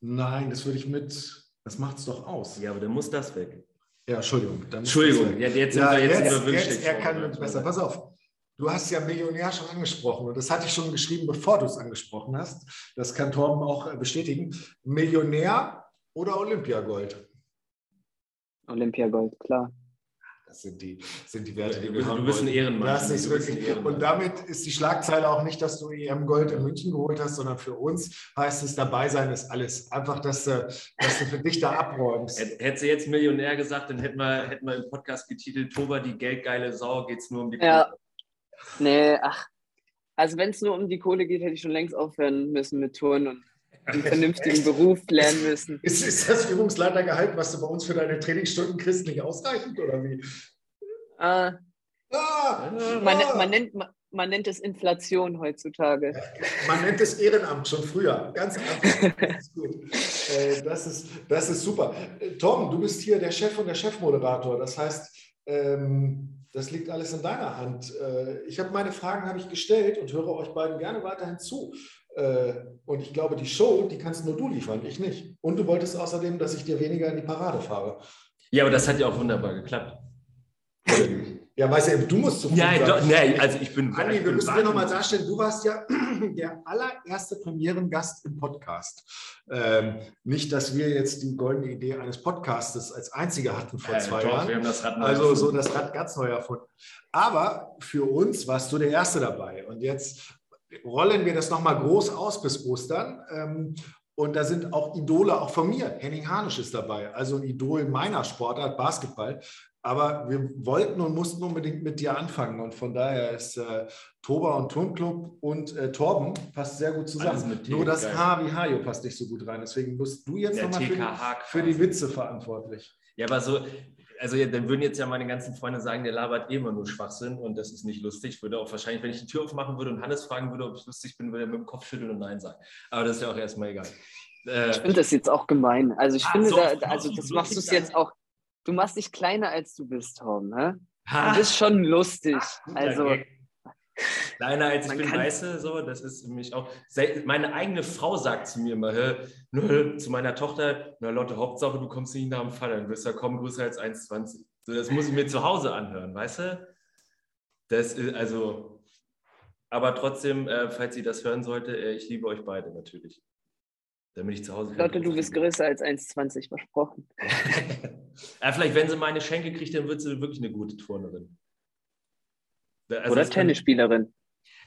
Nein, das würde ich mit. Das macht es doch aus. Ja, aber dann muss das weg. Ja, Entschuldigung. Entschuldigung, ja, jetzt sind ja, wir jetzt, jetzt, jetzt Er kann uns besser. Pass auf. Du hast ja Millionär schon angesprochen und das hatte ich schon geschrieben, bevor du es angesprochen hast. Das kann Torben auch äh, bestätigen. Millionär oder Olympiagold? Olympiagold, klar. Das sind die, sind die Werte, die wir haben. Du bist ein Ehrenmann. Das ist wirklich, und damit ist die Schlagzeile auch nicht, dass du EM Gold in München geholt hast, sondern für uns heißt es, dabei sein ist alles. Einfach, dass, dass du für dich da abräumst. Hättest du jetzt Millionär gesagt, dann hätten wir, hätten wir im Podcast getitelt, Toba, die geldgeile Sau, geht es nur um die Kohle. Ja. Nee, ach. Also wenn es nur um die Kohle geht, hätte ich schon längst aufhören müssen mit Touren und einen vernünftigen Beruf lernen müssen. Ist, ist das Übungsleitergehalt, was du bei uns für deine Trainingsstunden kriegst, nicht ausreichend oder wie? Äh, ah, man, man, nennt, man, man nennt es Inflation heutzutage. Man nennt es Ehrenamt schon früher. Ganz einfach. Das ist. Äh, das, ist, das ist super. Äh, Tom, du bist hier der Chef und der Chefmoderator. Das heißt, ähm, das liegt alles in deiner Hand. Äh, ich habe meine Fragen habe ich gestellt und höre euch beiden gerne weiterhin zu. Und ich glaube, die Show, die kannst nur du liefern, ich nicht. Und du wolltest außerdem, dass ich dir weniger in die Parade fahre. Ja, aber das hat ja auch wunderbar geklappt. Ja, weißt du, du musst zu Ja, doch, nee, also ich bin. Andi, wir müssen dir nochmal darstellen, du warst ja der allererste Premierengast im Podcast. Ähm, nicht, dass wir jetzt die goldene Idee eines Podcastes als einziger hatten vor ja, zwei doch, Jahren. Wir haben das Rad neu also so das Rad ganz neu erfunden. Aber für uns warst du der Erste dabei. Und jetzt rollen wir das nochmal groß aus bis Ostern. Ähm, und da sind auch Idole, auch von mir. Henning Harnisch ist dabei, also ein Idol meiner Sportart, Basketball. Aber wir wollten und mussten unbedingt mit dir anfangen. Und von daher ist äh, Toba und Turnclub und äh, Torben passt sehr gut zusammen. Nur das geil. H wie Hajo passt nicht so gut rein. Deswegen bist du jetzt nochmal für, für die Witze verantwortlich. Ja, aber so, also dann würden jetzt ja meine ganzen Freunde sagen, der labert eh immer nur Schwachsinn und das ist nicht lustig. Ich würde auch wahrscheinlich, wenn ich die Tür aufmachen würde und Hannes fragen würde, ob ich lustig bin, würde er mit dem Kopf schütteln und Nein sagen. Aber das ist ja auch erstmal egal. Äh, ich finde das jetzt auch gemein. Also ich ah, finde, so, da, also das machst du es jetzt auch, du machst dich kleiner als du bist, Tom. Ne? Du bist schon lustig. Also. Kleiner als ich bin, weiße, so, das ist für mich auch. Meine eigene Frau sagt zu mir immer, nur zu meiner Tochter, na Lotte, Hauptsache, du kommst nicht nach dem Fall, dann wirst du ja kommen größer als 1,20. So, das muss ich mir zu Hause anhören, weißt du? Das ist also, aber trotzdem, äh, falls sie das hören sollte, äh, ich liebe euch beide natürlich. Damit ich zu Hause Lotte, du bist größer als 1,20, versprochen. ja, vielleicht, wenn sie meine Schenke kriegt, dann wird sie wirklich eine gute Turnerin. Also Oder Tennisspielerin.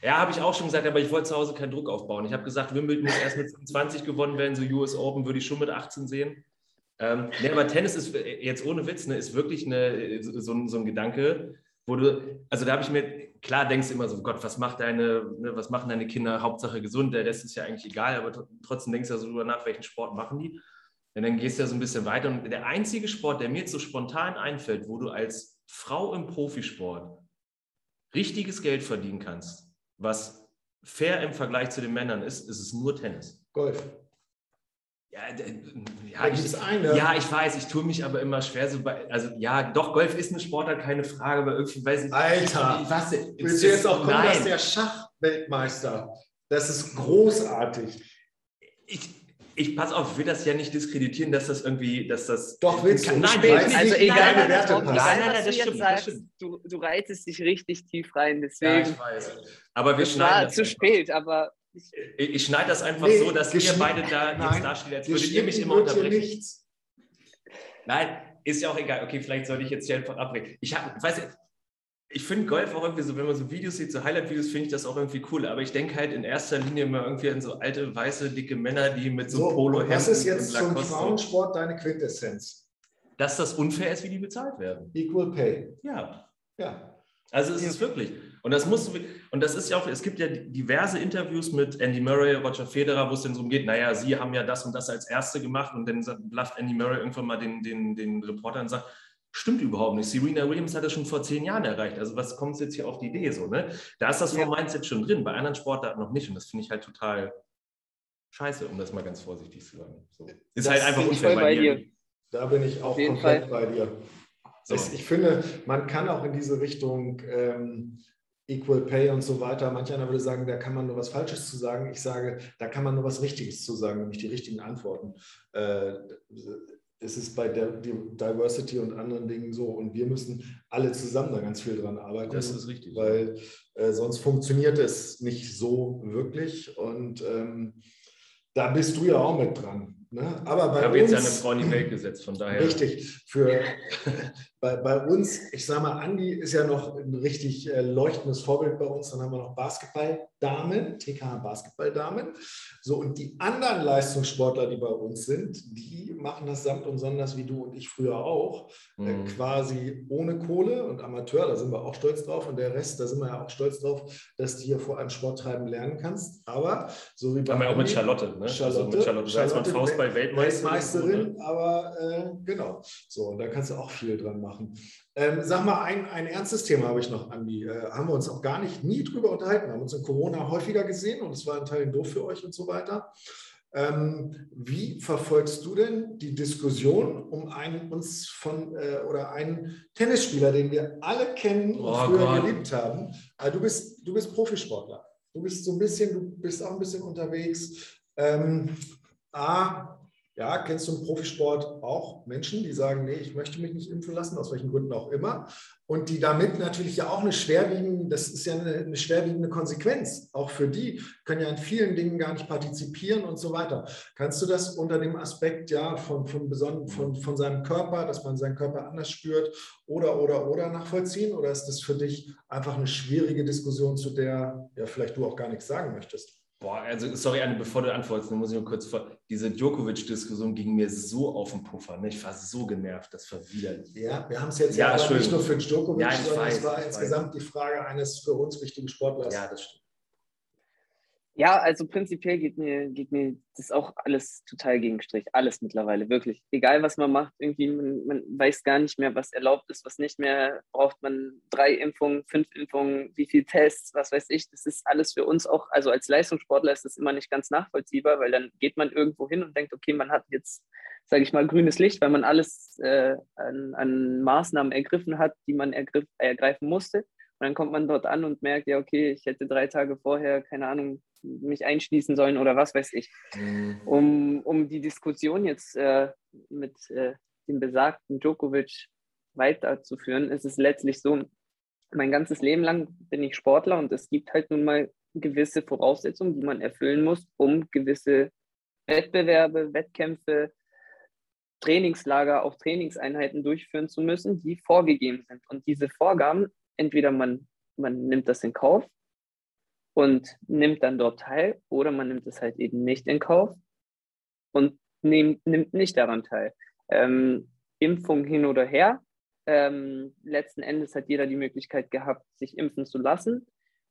Ja, habe ich auch schon gesagt, aber ich wollte zu Hause keinen Druck aufbauen. Ich habe gesagt, Wimbledon muss erst mit 20 gewonnen werden, so US Open würde ich schon mit 18 sehen. Ähm, nee, aber Tennis ist jetzt ohne Witz, ne, ist wirklich eine, so, so ein Gedanke, wo du, also da habe ich mir, klar denkst du immer so, Gott, was macht deine, ne, was machen deine Kinder, Hauptsache gesund, der Rest ist ja eigentlich egal, aber trotzdem denkst du ja so drüber nach, welchen Sport machen die. Und dann gehst du ja so ein bisschen weiter. Und der einzige Sport, der mir jetzt so spontan einfällt, wo du als Frau im Profisport richtiges Geld verdienen kannst, was fair im Vergleich zu den Männern ist, ist es nur Tennis. Golf. Ja, ja, ich, eine. ja, ich weiß, ich tue mich aber immer schwer so bei, also ja, doch, Golf ist eine Sportart, keine Frage, aber irgendwie weiß ich Alter, ich, was, willst du jetzt auch kommen, nein. dass der Schachweltmeister, das ist großartig. Ich, ich pass auf, ich will das ja nicht diskreditieren, dass das irgendwie, dass das. Doch, willst du. Nein, also egal, nein, nein, nein, nein, nein, das stimmt, sagst, das stimmt. Du, du reitest dich richtig tief rein, deswegen. Ja, ich weiß. Aber wir es war zu spät, aber. Ich, ich schneide das einfach nee, so, dass ihr beide da nein, jetzt dasteht, als würdet ihr mich immer unterbrechen. Nichts. Nein, ist ja auch egal. Okay, vielleicht sollte ich jetzt hier einfach abbrechen. Ich habe, weiß ich finde Golf auch irgendwie so, wenn man so Videos sieht, so Highlight-Videos, finde ich das auch irgendwie cool. Aber ich denke halt in erster Linie immer irgendwie an so alte, weiße, dicke Männer, die mit so, so polo Was ist jetzt zum Frauensport deine Quintessenz? Dass das unfair ist, wie die bezahlt werden. Equal Pay. Ja. Ja. Also es ja. ist wirklich. Und das musst du, und das ist ja auch, es gibt ja diverse Interviews mit Andy Murray, Roger Federer, wo es dann so umgeht, naja, sie haben ja das und das als Erste gemacht und dann blafft Andy Murray irgendwann mal den, den, den Reporter und sagt, Stimmt überhaupt nicht. Serena Williams hat das schon vor zehn Jahren erreicht. Also was kommt jetzt hier auf die Idee so? Ne? Da ist das ja. Mindset schon drin, bei anderen Sportarten noch nicht. Und das finde ich halt total scheiße, um das mal ganz vorsichtig zu sagen. So. Ist das halt einfach unfair bei, bei dir. dir. Da bin ich auch komplett Fall. bei dir. So. Ich finde, man kann auch in diese Richtung ähm, Equal Pay und so weiter. Manch einer würde sagen, da kann man nur was Falsches zu sagen. Ich sage, da kann man nur was Richtiges zu sagen, nämlich die richtigen Antworten. Äh, es ist bei der Diversity und anderen Dingen so. Und wir müssen alle zusammen da ganz viel dran arbeiten. Das ist richtig. Weil äh, sonst funktioniert es nicht so wirklich. Und ähm, da bist du ja auch mit dran. Ne? Aber bei ich habe jetzt ja eine Frau in die Welt gesetzt, von daher. Richtig. Für, bei, bei uns, ich sage mal, Andi ist ja noch ein richtig äh, leuchtendes Vorbild bei uns. Dann haben wir noch Basketballdamen, TK Basketballdamen. So, und die anderen Leistungssportler, die bei uns sind, die machen das samt und sonders wie du und ich früher auch. Äh, mhm. Äh, quasi ohne Kohle und Amateur, da sind wir auch stolz drauf. Und der Rest, da sind wir ja auch stolz drauf, dass du hier vor allem Sport treiben lernen kannst. Aber so wie bei. Haben wir auch mit Charlotte, ne? Charlotte, also mit Charlotte, Charlotte, Charlotte Baseball-Weltmeisterin. Weltmeisterin, aber äh, genau. So, und da kannst du auch viel dran machen. Ähm, sag mal, ein, ein ernstes Thema habe ich noch, Andi. Äh, haben wir uns auch gar nicht nie drüber unterhalten. Wir haben uns in Corona häufiger gesehen und es war in Teilen doof für euch und so weiter. Ähm, wie verfolgst du denn die Diskussion um einen uns von äh, oder einen Tennisspieler, den wir alle kennen und oh früher Gott. geliebt haben? Also du bist, du bist Profisportler. Du bist so ein bisschen, du bist auch ein bisschen unterwegs. Ähm, A, ja, kennst du im Profisport auch Menschen, die sagen, nee, ich möchte mich nicht impfen lassen, aus welchen Gründen auch immer. Und die damit natürlich ja auch eine schwerwiegende, das ist ja eine, eine schwerwiegende Konsequenz. Auch für die können ja in vielen Dingen gar nicht partizipieren und so weiter. Kannst du das unter dem Aspekt ja von, von, von, von seinem Körper, dass man seinen Körper anders spürt oder, oder, oder nachvollziehen? Oder ist das für dich einfach eine schwierige Diskussion, zu der ja vielleicht du auch gar nichts sagen möchtest? Boah, also sorry, Anne, bevor du antwortest, muss ich nur kurz vor. Diese Djokovic-Diskussion ging mir so auf den Puffer. Ne? Ich war so genervt, das war widerlich. Ja, wir haben es jetzt ja, ja nicht nur für Djokovic, ja, sondern weiß, es war insgesamt weiß. die Frage eines für uns wichtigen Sportlers. Ja, das stimmt. Ja, also prinzipiell geht mir, geht mir das auch alles total gegen Strich. Alles mittlerweile, wirklich. Egal, was man macht, irgendwie, man, man, weiß gar nicht mehr, was erlaubt ist, was nicht mehr. Braucht man drei Impfungen, fünf Impfungen, wie viele Tests, was weiß ich. Das ist alles für uns auch, also als Leistungssportler ist das immer nicht ganz nachvollziehbar, weil dann geht man irgendwo hin und denkt, okay, man hat jetzt, sage ich mal, grünes Licht, weil man alles äh, an, an, Maßnahmen ergriffen hat, die man ergriff, ergreifen musste. Und dann kommt man dort an und merkt, ja, okay, ich hätte drei Tage vorher, keine Ahnung, mich einschließen sollen oder was weiß ich. Mhm. Um, um die Diskussion jetzt äh, mit äh, dem besagten Djokovic weiterzuführen, ist es letztlich so, mein ganzes Leben lang bin ich Sportler und es gibt halt nun mal gewisse Voraussetzungen, die man erfüllen muss, um gewisse Wettbewerbe, Wettkämpfe, Trainingslager, auch Trainingseinheiten durchführen zu müssen, die vorgegeben sind. Und diese Vorgaben, entweder man, man nimmt das in Kauf und nimmt dann dort teil oder man nimmt es halt eben nicht in Kauf und nehm, nimmt nicht daran teil. Ähm, Impfung hin oder her. Ähm, letzten Endes hat jeder die Möglichkeit gehabt, sich impfen zu lassen.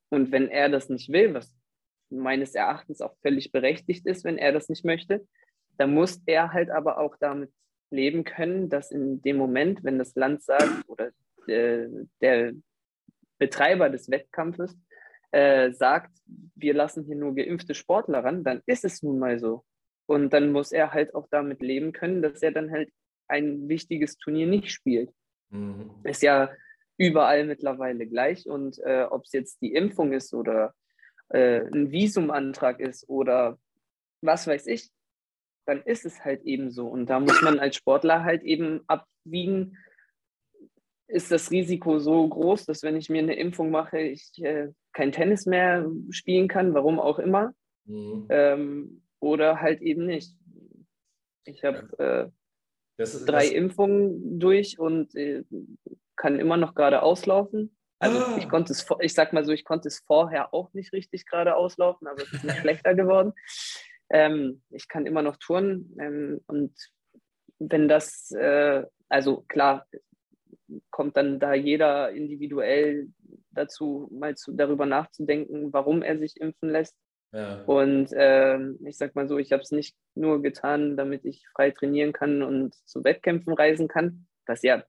Und wenn er das nicht will, was meines Erachtens auch völlig berechtigt ist, wenn er das nicht möchte, dann muss er halt aber auch damit leben können, dass in dem Moment, wenn das Land sagt oder äh, der Betreiber des Wettkampfes äh, sagt, wir lassen hier nur geimpfte Sportler ran, dann ist es nun mal so. Und dann muss er halt auch damit leben können, dass er dann halt ein wichtiges Turnier nicht spielt. Mhm. Ist ja überall mittlerweile gleich. Und äh, ob es jetzt die Impfung ist oder äh, ein Visumantrag ist oder was weiß ich, dann ist es halt eben so. Und da muss man als Sportler halt eben abwiegen, ist das Risiko so groß, dass wenn ich mir eine Impfung mache, ich äh, kein Tennis mehr spielen kann, warum auch immer. Mhm. Ähm, oder halt eben nicht. Ich habe äh, drei das... Impfungen durch und äh, kann immer noch gerade auslaufen. Also ah. ich konnte es, ich sag mal so, ich konnte es vorher auch nicht richtig gerade auslaufen, aber es ist nicht schlechter geworden. Ähm, ich kann immer noch touren ähm, und wenn das, äh, also klar, kommt dann da jeder individuell dazu, mal zu, darüber nachzudenken, warum er sich impfen lässt. Ja. Und ähm, ich sag mal so, ich habe es nicht nur getan, damit ich frei trainieren kann und zu Wettkämpfen reisen kann, was ja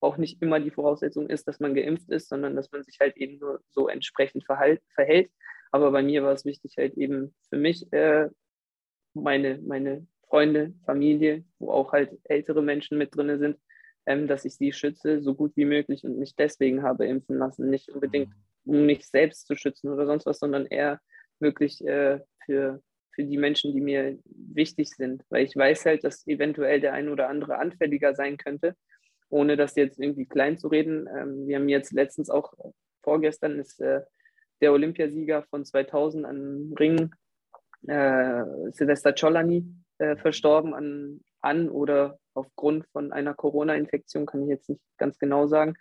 auch nicht immer die Voraussetzung ist, dass man geimpft ist, sondern dass man sich halt eben nur so entsprechend verhalt, verhält. Aber bei mir war es wichtig, halt eben für mich, äh, meine, meine Freunde, Familie, wo auch halt ältere Menschen mit drin sind, ähm, dass ich sie schütze, so gut wie möglich und mich deswegen habe impfen lassen. Nicht unbedingt, mhm. um mich selbst zu schützen oder sonst was, sondern eher wirklich äh, für, für die Menschen, die mir wichtig sind. Weil ich weiß halt, dass eventuell der ein oder andere anfälliger sein könnte, ohne das jetzt irgendwie klein zu reden. Ähm, wir haben jetzt letztens auch, vorgestern ist äh, der Olympiasieger von 2000 an Ring, äh, Silvester Cholani, äh, verstorben an, an oder aufgrund von einer Corona-Infektion, kann ich jetzt nicht ganz genau sagen.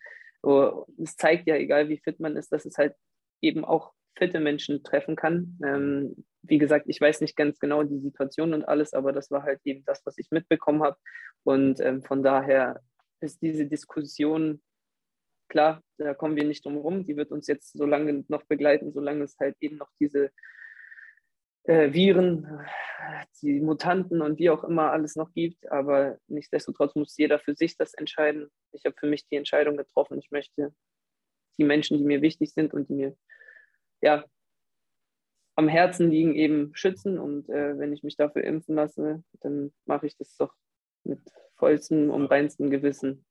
Es zeigt ja, egal wie fit man ist, dass es halt eben auch fitte Menschen treffen kann. Ähm, wie gesagt, ich weiß nicht ganz genau die Situation und alles, aber das war halt eben das, was ich mitbekommen habe. Und ähm, von daher ist diese Diskussion, klar, da kommen wir nicht drum herum, die wird uns jetzt so lange noch begleiten, solange es halt eben noch diese äh, Viren, die Mutanten und wie auch immer alles noch gibt. Aber nichtsdestotrotz muss jeder für sich das entscheiden. Ich habe für mich die Entscheidung getroffen. Ich möchte die Menschen, die mir wichtig sind und die mir ja, am Herzen liegen, eben schützen. Und äh, wenn ich mich dafür impfen lasse, dann mache ich das doch mit vollstem und reinstem Gewissen.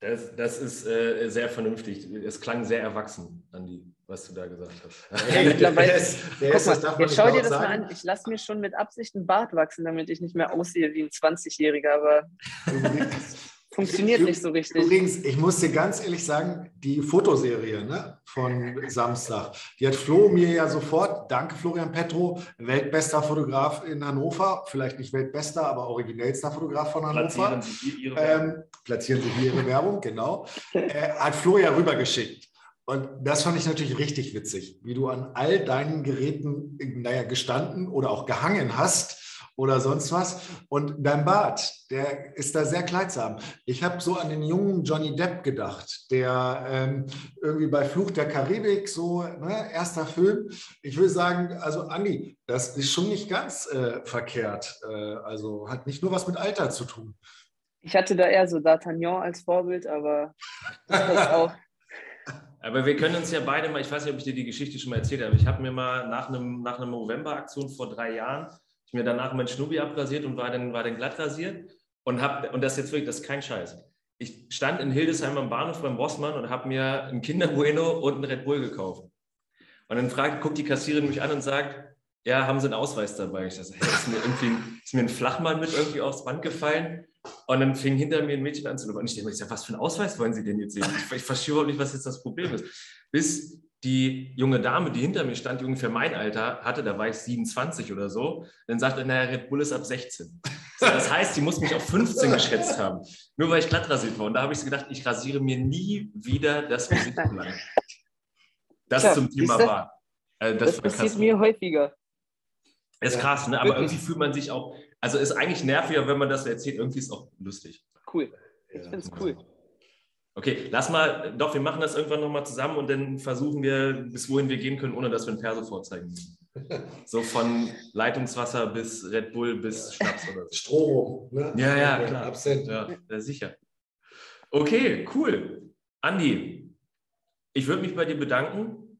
Das, das ist äh, sehr vernünftig. Es klang sehr erwachsen, Andi, was du da gesagt hast. Mittlerweile, ist, mal, jetzt schau dir das sagen. mal an. Ich lasse mir schon mit Absicht einen Bart wachsen, damit ich nicht mehr aussehe wie ein 20-Jähriger, aber funktioniert nicht so richtig. Übrigens, ich muss dir ganz ehrlich sagen, die Fotoserie ne, von Samstag, die hat Flo mir ja sofort, danke Florian Petro, weltbester Fotograf in Hannover, vielleicht nicht weltbester, aber originellster Fotograf von Hannover. Platzieren Sie Ihre Werbung. Ähm, platzieren Sie Ihre Werbung, genau. Äh, hat Flo ja rübergeschickt. Und das fand ich natürlich richtig witzig, wie du an all deinen Geräten, naja, gestanden oder auch gehangen hast oder sonst was. Und dein Bart, der ist da sehr kleidsam. Ich habe so an den jungen Johnny Depp gedacht, der ähm, irgendwie bei Fluch der Karibik, so ne, erster Film. Ich würde sagen, also Andi, das ist schon nicht ganz äh, verkehrt. Äh, also hat nicht nur was mit Alter zu tun. Ich hatte da eher so D'Artagnan als Vorbild, aber das auch. Aber wir können uns ja beide mal, ich weiß nicht, ob ich dir die Geschichte schon mal erzählt habe, ich habe mir mal nach einem, nach einer November-Aktion vor drei Jahren ich mir danach mein Schnubi abrasiert und war dann, war dann glatt rasiert. Und, hab, und das jetzt wirklich, das ist kein Scheiß. Ich stand in Hildesheim am Bahnhof beim Bossmann und habe mir ein Kinder Bueno und ein Red Bull gekauft. Und dann fragt, guckt die Kassiererin mich an und sagt, ja, haben Sie einen Ausweis dabei? Ich dachte, hey, ist mir, irgendwie, ist mir ein Flachmann mit irgendwie aufs Band gefallen? Und dann fing hinter mir ein Mädchen an zu laufen. Und ich dachte, was für einen Ausweis wollen Sie denn jetzt sehen? Ich, ich verstehe überhaupt nicht, was jetzt das Problem ist. Bis die junge Dame, die hinter mir stand, die ungefähr mein Alter hatte, da war ich 27 oder so, dann sagte, naja, Red Bull ist ab 16. So, das heißt, sie muss mich auf 15 geschätzt haben, nur weil ich glatt rasiert war. Und da habe ich so gedacht, ich rasiere mir nie wieder das Gesicht lang. Das ja, zum Thema war. Also das, das passiert mir häufiger. ist ja, krass, ne? aber wirklich. irgendwie fühlt man sich auch, also ist eigentlich nerviger, wenn man das erzählt, irgendwie ist es auch lustig. Cool. Ich finde es cool. Okay, lass mal, doch, wir machen das irgendwann nochmal zusammen und dann versuchen wir, bis wohin wir gehen können, ohne dass wir ein Perso vorzeigen müssen. So von Leitungswasser bis Red Bull bis Schnaps oder so. Strom, ne? Ja, ja, klar. Absent. Ja, ja, sicher. Okay, cool. Andi, ich würde mich bei dir bedanken,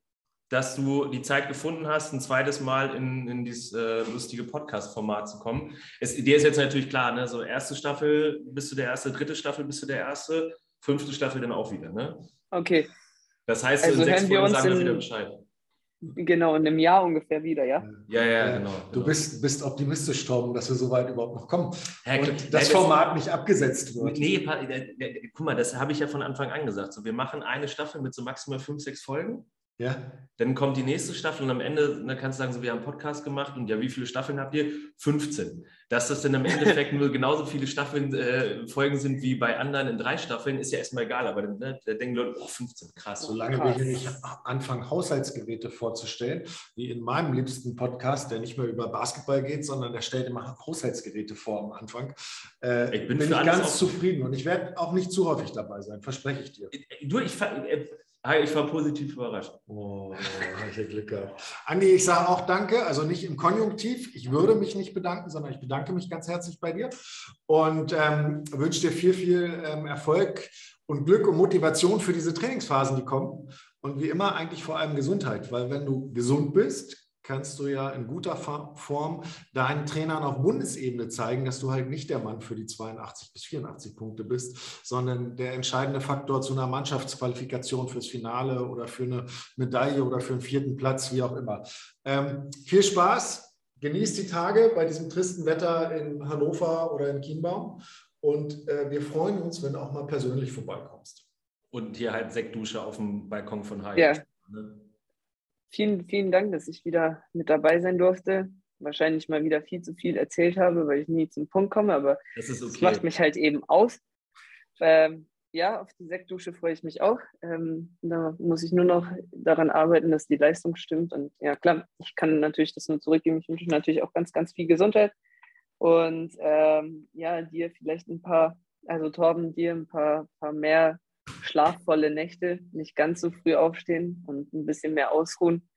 dass du die Zeit gefunden hast, ein zweites Mal in, in dieses äh, lustige Podcast-Format zu kommen. Es, dir ist jetzt natürlich klar, ne? so erste Staffel bist du der erste, dritte Staffel bist du der erste fünfte Staffel dann auch wieder, ne? Okay. Das heißt, also in sechs Folgen sagen wir wieder Bescheid. Genau, in einem Jahr ungefähr wieder, ja? Ja, ja, genau. Du genau. Bist, bist optimistisch, Tom, dass wir so weit überhaupt noch kommen. Herr, und das, Format nicht abgesetzt wird. Nee, guck mal, das habe ich ja von Anfang an gesagt. So, wir machen eine Staffel mit so maximal fünf, sechs Folgen. Ja. Dann kommt die nächste Staffel und am Ende dann kannst du sagen, so, wir haben einen Podcast gemacht und ja, wie viele Staffeln habt ihr? 15. Dass das dann im Endeffekt nur genauso viele Staffeln, äh, Folgen sind wie bei anderen in drei Staffeln, ist ja erstmal egal, aber dann ne, da denken Leute, oh, 15, krass. Solange krass. wir hier nicht anfangen, Haushaltsgeräte vorzustellen, wie in meinem liebsten Podcast, der nicht mehr über Basketball geht, sondern der stellt immer Haushaltsgeräte vor am Anfang, äh, ich bin, bin ich ganz zufrieden und ich werde auch nicht zu häufig dabei sein, verspreche ich dir. Äh, du, ich, äh, ich war positiv überrascht. Oh, habe ich ja Glück gehabt. Andi, ich sage auch danke, also nicht im Konjunktiv. Ich würde mich nicht bedanken, sondern ich bedanke mich ganz herzlich bei dir und ähm, wünsche dir viel, viel ähm, Erfolg und Glück und Motivation für diese Trainingsphasen, die kommen. Und wie immer eigentlich vor allem Gesundheit, weil wenn du gesund bist, kannst du ja in guter Form deinen Trainern auf Bundesebene zeigen, dass du halt nicht der Mann für die 82 bis 84 Punkte bist, sondern der entscheidende Faktor zu einer Mannschaftsqualifikation fürs Finale oder für eine Medaille oder für einen vierten Platz, wie auch immer. Ähm, viel Spaß, genießt die Tage bei diesem tristen Wetter in Hannover oder in Chiembaum und äh, wir freuen uns, wenn du auch mal persönlich vorbeikommst. Und hier halt Sektdusche auf dem Balkon von Heim. Ja. Ne? Vielen, vielen Dank, dass ich wieder mit dabei sein durfte. Wahrscheinlich mal wieder viel zu viel erzählt habe, weil ich nie zum Punkt komme, aber das, okay. das macht mich halt eben aus. Ähm, ja, auf die Sektdusche freue ich mich auch. Ähm, da muss ich nur noch daran arbeiten, dass die Leistung stimmt. Und ja, klar, ich kann natürlich das nur zurückgeben. Ich wünsche natürlich auch ganz, ganz viel Gesundheit. Und ähm, ja, dir vielleicht ein paar, also Torben, dir ein paar, paar mehr schlafvolle Nächte, nicht ganz so früh aufstehen und ein bisschen mehr ausruhen.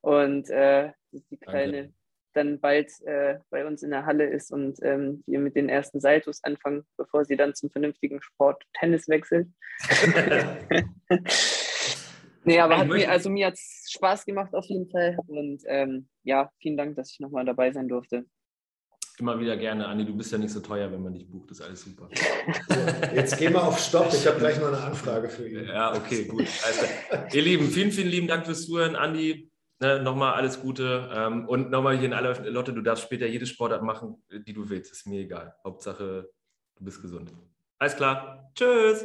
Und äh, die kleine, dann bald äh, bei uns in der Halle ist und ähm, wir mit den ersten Saltos anfangen, bevor sie dann zum vernünftigen Sport Tennis wechselt. nee, aber hat mir, also mir hat es Spaß gemacht auf jeden Fall. Und ähm, ja, vielen Dank, dass ich nochmal dabei sein durfte. Immer wieder gerne, Andi. Du bist ja nicht so teuer, wenn man dich bucht. Das ist alles super. Jetzt gehen wir auf Stopp. Ich habe gleich noch eine Anfrage für ihn. Ja, okay, gut. Also, ihr Lieben, vielen, vielen lieben Dank fürs Zuhören. Andi, ne, nochmal alles Gute. Ähm, und nochmal hier in aller Lotte, du darfst später jede Sportart machen, die du willst. Ist mir egal. Hauptsache, du bist gesund. Alles klar. Tschüss.